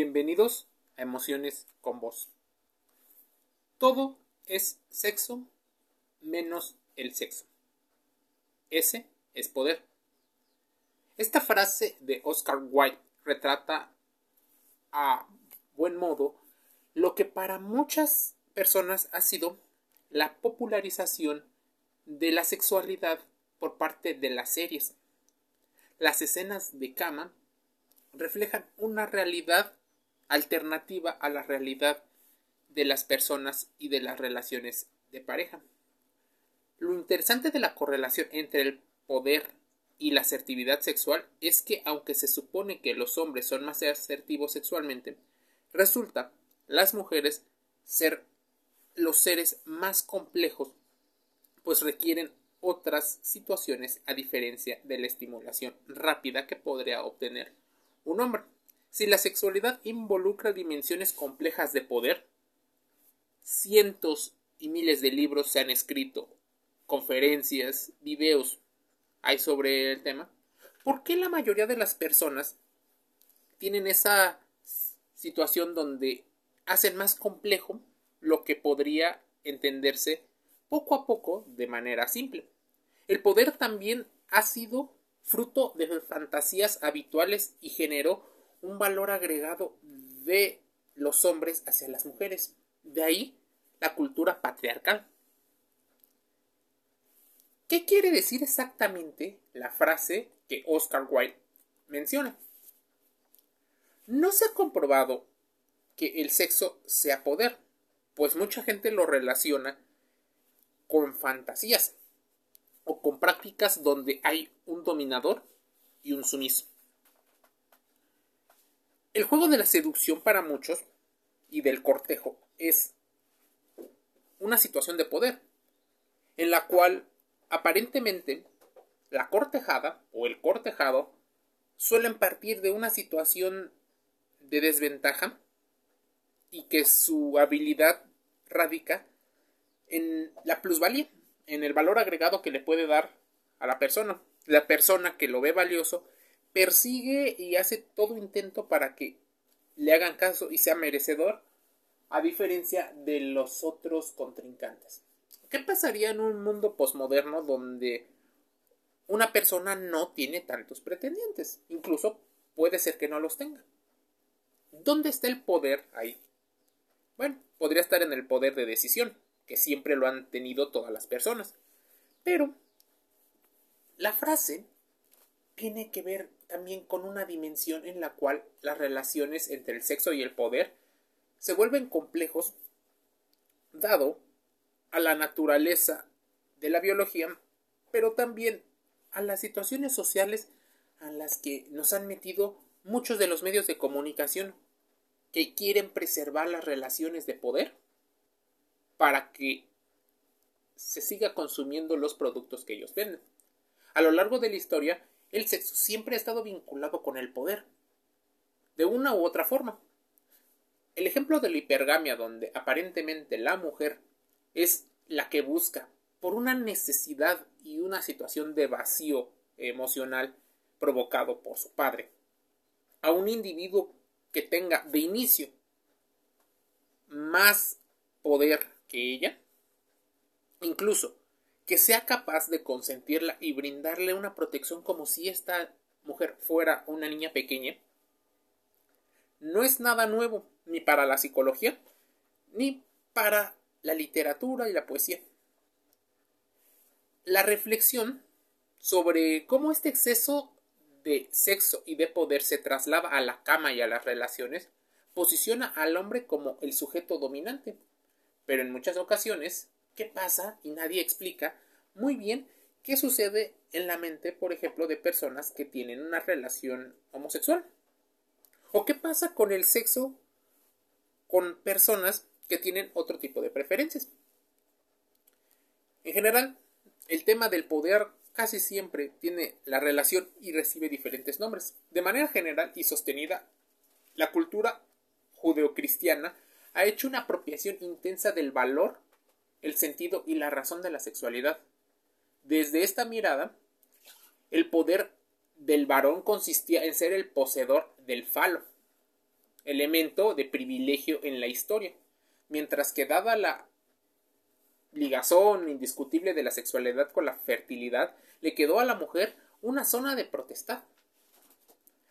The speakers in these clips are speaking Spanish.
Bienvenidos a Emociones con Vos. Todo es sexo menos el sexo. Ese es poder. Esta frase de Oscar Wilde retrata a buen modo lo que para muchas personas ha sido la popularización de la sexualidad por parte de las series. Las escenas de cama reflejan una realidad alternativa a la realidad de las personas y de las relaciones de pareja. Lo interesante de la correlación entre el poder y la asertividad sexual es que aunque se supone que los hombres son más asertivos sexualmente, resulta las mujeres ser los seres más complejos, pues requieren otras situaciones a diferencia de la estimulación rápida que podría obtener un hombre. Si la sexualidad involucra dimensiones complejas de poder, cientos y miles de libros se han escrito, conferencias, videos hay sobre el tema. ¿Por qué la mayoría de las personas tienen esa situación donde hacen más complejo lo que podría entenderse poco a poco de manera simple? El poder también ha sido fruto de fantasías habituales y generó un valor agregado de los hombres hacia las mujeres. De ahí la cultura patriarcal. ¿Qué quiere decir exactamente la frase que Oscar Wilde menciona? No se ha comprobado que el sexo sea poder, pues mucha gente lo relaciona con fantasías o con prácticas donde hay un dominador y un sumiso. El juego de la seducción para muchos y del cortejo es una situación de poder, en la cual aparentemente la cortejada o el cortejado suelen partir de una situación de desventaja y que su habilidad radica en la plusvalía en el valor agregado que le puede dar a la persona. La persona que lo ve valioso persigue y hace todo intento para que le hagan caso y sea merecedor, a diferencia de los otros contrincantes. ¿Qué pasaría en un mundo posmoderno donde una persona no tiene tantos pretendientes? Incluso puede ser que no los tenga. ¿Dónde está el poder ahí? Bueno, podría estar en el poder de decisión que siempre lo han tenido todas las personas. Pero la frase tiene que ver también con una dimensión en la cual las relaciones entre el sexo y el poder se vuelven complejos dado a la naturaleza de la biología, pero también a las situaciones sociales a las que nos han metido muchos de los medios de comunicación que quieren preservar las relaciones de poder para que se siga consumiendo los productos que ellos venden. A lo largo de la historia, el sexo siempre ha estado vinculado con el poder, de una u otra forma. El ejemplo de la hipergamia, donde aparentemente la mujer es la que busca, por una necesidad y una situación de vacío emocional provocado por su padre, a un individuo que tenga de inicio más poder que ella, incluso que sea capaz de consentirla y brindarle una protección como si esta mujer fuera una niña pequeña, no es nada nuevo ni para la psicología ni para la literatura y la poesía. La reflexión sobre cómo este exceso de sexo y de poder se traslada a la cama y a las relaciones posiciona al hombre como el sujeto dominante pero en muchas ocasiones, ¿qué pasa? Y nadie explica muy bien qué sucede en la mente, por ejemplo, de personas que tienen una relación homosexual. ¿O qué pasa con el sexo con personas que tienen otro tipo de preferencias? En general, el tema del poder casi siempre tiene la relación y recibe diferentes nombres. De manera general y sostenida, la cultura judeocristiana ha hecho una apropiación intensa del valor, el sentido y la razón de la sexualidad. Desde esta mirada, el poder del varón consistía en ser el poseedor del falo, elemento de privilegio en la historia, mientras que dada la ligazón indiscutible de la sexualidad con la fertilidad, le quedó a la mujer una zona de protestad.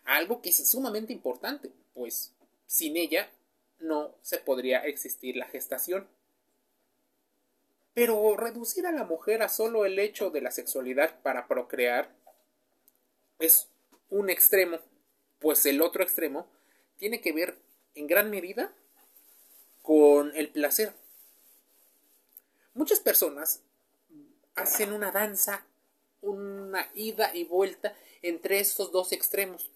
Algo que es sumamente importante, pues sin ella no se podría existir la gestación. Pero reducir a la mujer a solo el hecho de la sexualidad para procrear es un extremo, pues el otro extremo tiene que ver en gran medida con el placer. Muchas personas hacen una danza, una ida y vuelta entre estos dos extremos,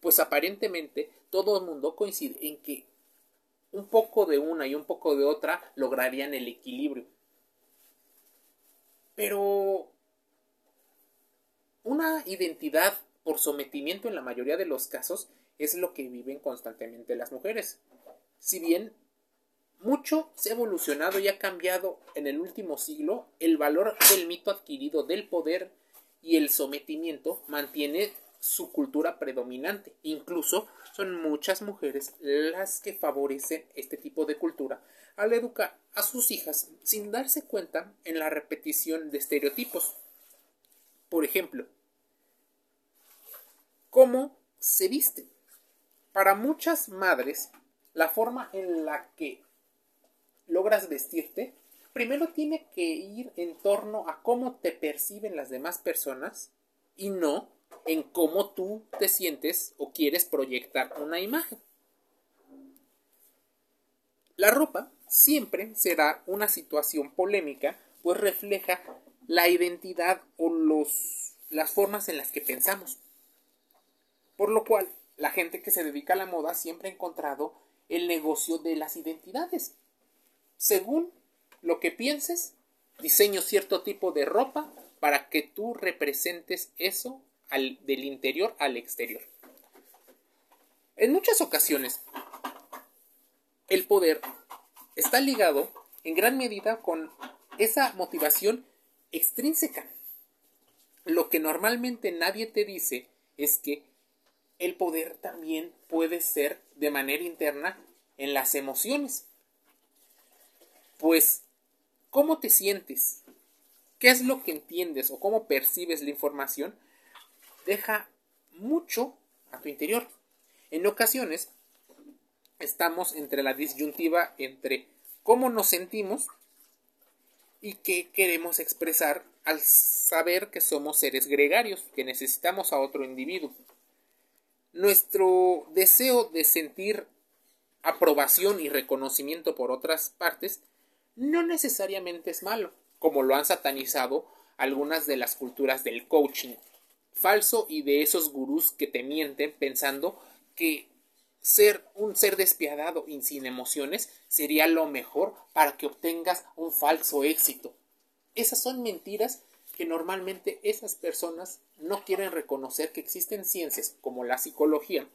pues aparentemente todo el mundo coincide en que un poco de una y un poco de otra lograrían el equilibrio. Pero una identidad por sometimiento en la mayoría de los casos es lo que viven constantemente las mujeres. Si bien mucho se ha evolucionado y ha cambiado en el último siglo, el valor del mito adquirido del poder y el sometimiento mantiene su cultura predominante. Incluso son muchas mujeres las que favorecen este tipo de cultura al educar a sus hijas sin darse cuenta en la repetición de estereotipos. Por ejemplo, cómo se viste. Para muchas madres, la forma en la que logras vestirte, primero tiene que ir en torno a cómo te perciben las demás personas y no en cómo tú te sientes o quieres proyectar una imagen. La ropa siempre será una situación polémica, pues refleja la identidad o los, las formas en las que pensamos. Por lo cual, la gente que se dedica a la moda siempre ha encontrado el negocio de las identidades. Según lo que pienses, diseño cierto tipo de ropa para que tú representes eso del interior al exterior. En muchas ocasiones, el poder está ligado en gran medida con esa motivación extrínseca. Lo que normalmente nadie te dice es que el poder también puede ser de manera interna en las emociones. Pues, ¿cómo te sientes? ¿Qué es lo que entiendes o cómo percibes la información? Deja mucho a tu interior. En ocasiones estamos entre la disyuntiva entre cómo nos sentimos y qué queremos expresar al saber que somos seres gregarios, que necesitamos a otro individuo. Nuestro deseo de sentir aprobación y reconocimiento por otras partes no necesariamente es malo, como lo han satanizado algunas de las culturas del coaching falso y de esos gurús que te mienten pensando que ser un ser despiadado y sin emociones sería lo mejor para que obtengas un falso éxito. Esas son mentiras que normalmente esas personas no quieren reconocer que existen ciencias como la psicología,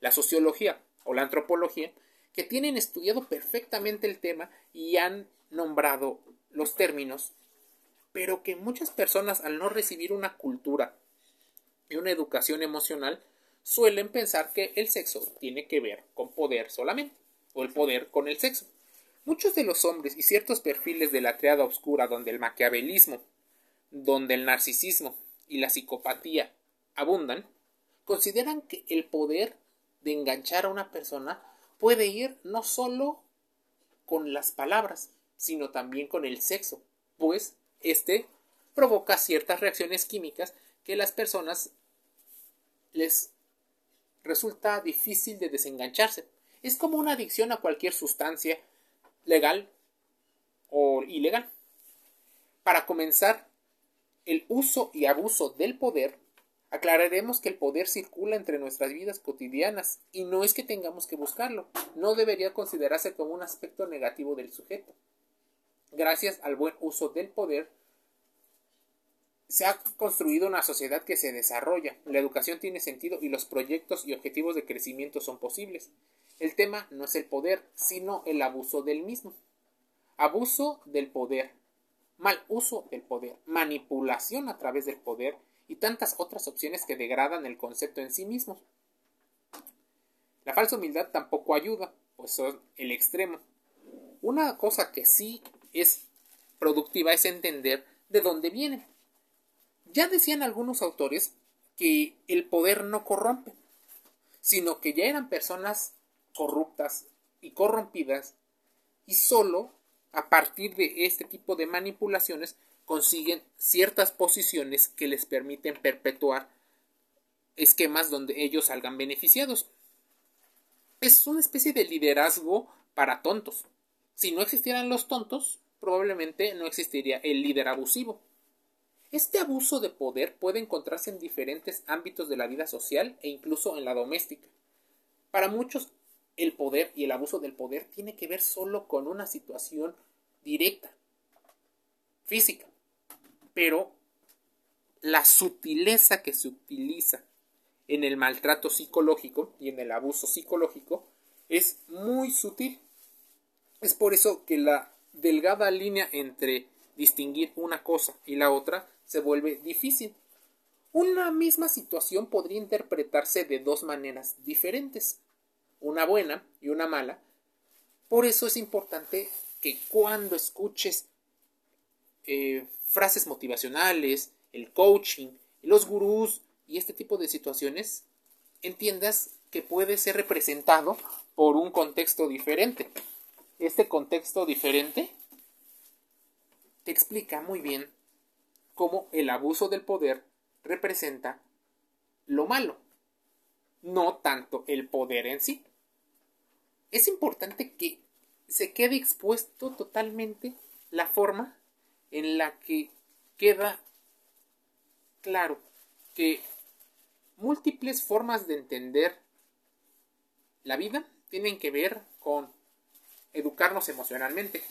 la sociología o la antropología que tienen estudiado perfectamente el tema y han nombrado los términos, pero que muchas personas al no recibir una cultura una educación emocional suelen pensar que el sexo tiene que ver con poder solamente, o el poder con el sexo. Muchos de los hombres y ciertos perfiles de la triada oscura donde el maquiavelismo, donde el narcisismo y la psicopatía abundan, consideran que el poder de enganchar a una persona puede ir no solo con las palabras, sino también con el sexo, pues este provoca ciertas reacciones químicas que las personas les resulta difícil de desengancharse. Es como una adicción a cualquier sustancia legal o ilegal. Para comenzar, el uso y abuso del poder, aclararemos que el poder circula entre nuestras vidas cotidianas y no es que tengamos que buscarlo, no debería considerarse como un aspecto negativo del sujeto. Gracias al buen uso del poder, se ha construido una sociedad que se desarrolla, la educación tiene sentido y los proyectos y objetivos de crecimiento son posibles. El tema no es el poder, sino el abuso del mismo. Abuso del poder, mal uso del poder, manipulación a través del poder y tantas otras opciones que degradan el concepto en sí mismo. La falsa humildad tampoco ayuda, pues son el extremo. Una cosa que sí es productiva es entender de dónde viene. Ya decían algunos autores que el poder no corrompe, sino que ya eran personas corruptas y corrompidas y solo a partir de este tipo de manipulaciones consiguen ciertas posiciones que les permiten perpetuar esquemas donde ellos salgan beneficiados. Es una especie de liderazgo para tontos. Si no existieran los tontos, probablemente no existiría el líder abusivo. Este abuso de poder puede encontrarse en diferentes ámbitos de la vida social e incluso en la doméstica. Para muchos, el poder y el abuso del poder tiene que ver solo con una situación directa, física, pero la sutileza que se utiliza en el maltrato psicológico y en el abuso psicológico es muy sutil. Es por eso que la delgada línea entre distinguir una cosa y la otra se vuelve difícil. Una misma situación podría interpretarse de dos maneras diferentes, una buena y una mala. Por eso es importante que cuando escuches eh, frases motivacionales, el coaching, los gurús y este tipo de situaciones, entiendas que puede ser representado por un contexto diferente. Este contexto diferente te explica muy bien cómo el abuso del poder representa lo malo, no tanto el poder en sí. Es importante que se quede expuesto totalmente la forma en la que queda claro que múltiples formas de entender la vida tienen que ver con educarnos emocionalmente.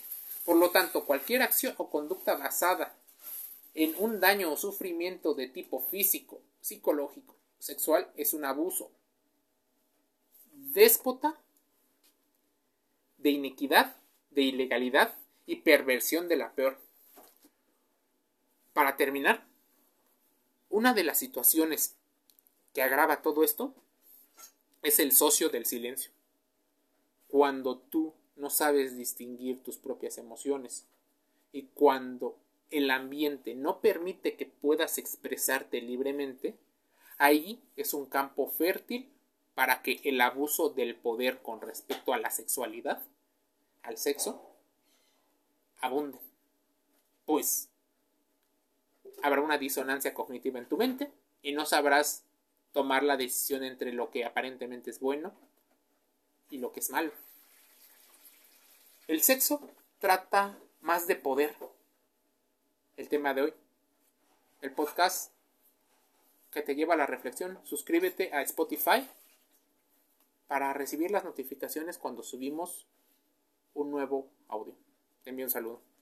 Por lo tanto, cualquier acción o conducta basada en un daño o sufrimiento de tipo físico, psicológico, sexual es un abuso déspota de inequidad, de ilegalidad y perversión de la peor. Para terminar, una de las situaciones que agrava todo esto es el socio del silencio. Cuando tú no sabes distinguir tus propias emociones y cuando el ambiente no permite que puedas expresarte libremente, ahí es un campo fértil para que el abuso del poder con respecto a la sexualidad, al sexo, abunde. Pues habrá una disonancia cognitiva en tu mente y no sabrás tomar la decisión entre lo que aparentemente es bueno y lo que es malo. El sexo trata más de poder el tema de hoy. El podcast que te lleva a la reflexión. Suscríbete a Spotify para recibir las notificaciones cuando subimos un nuevo audio. Te envío un saludo.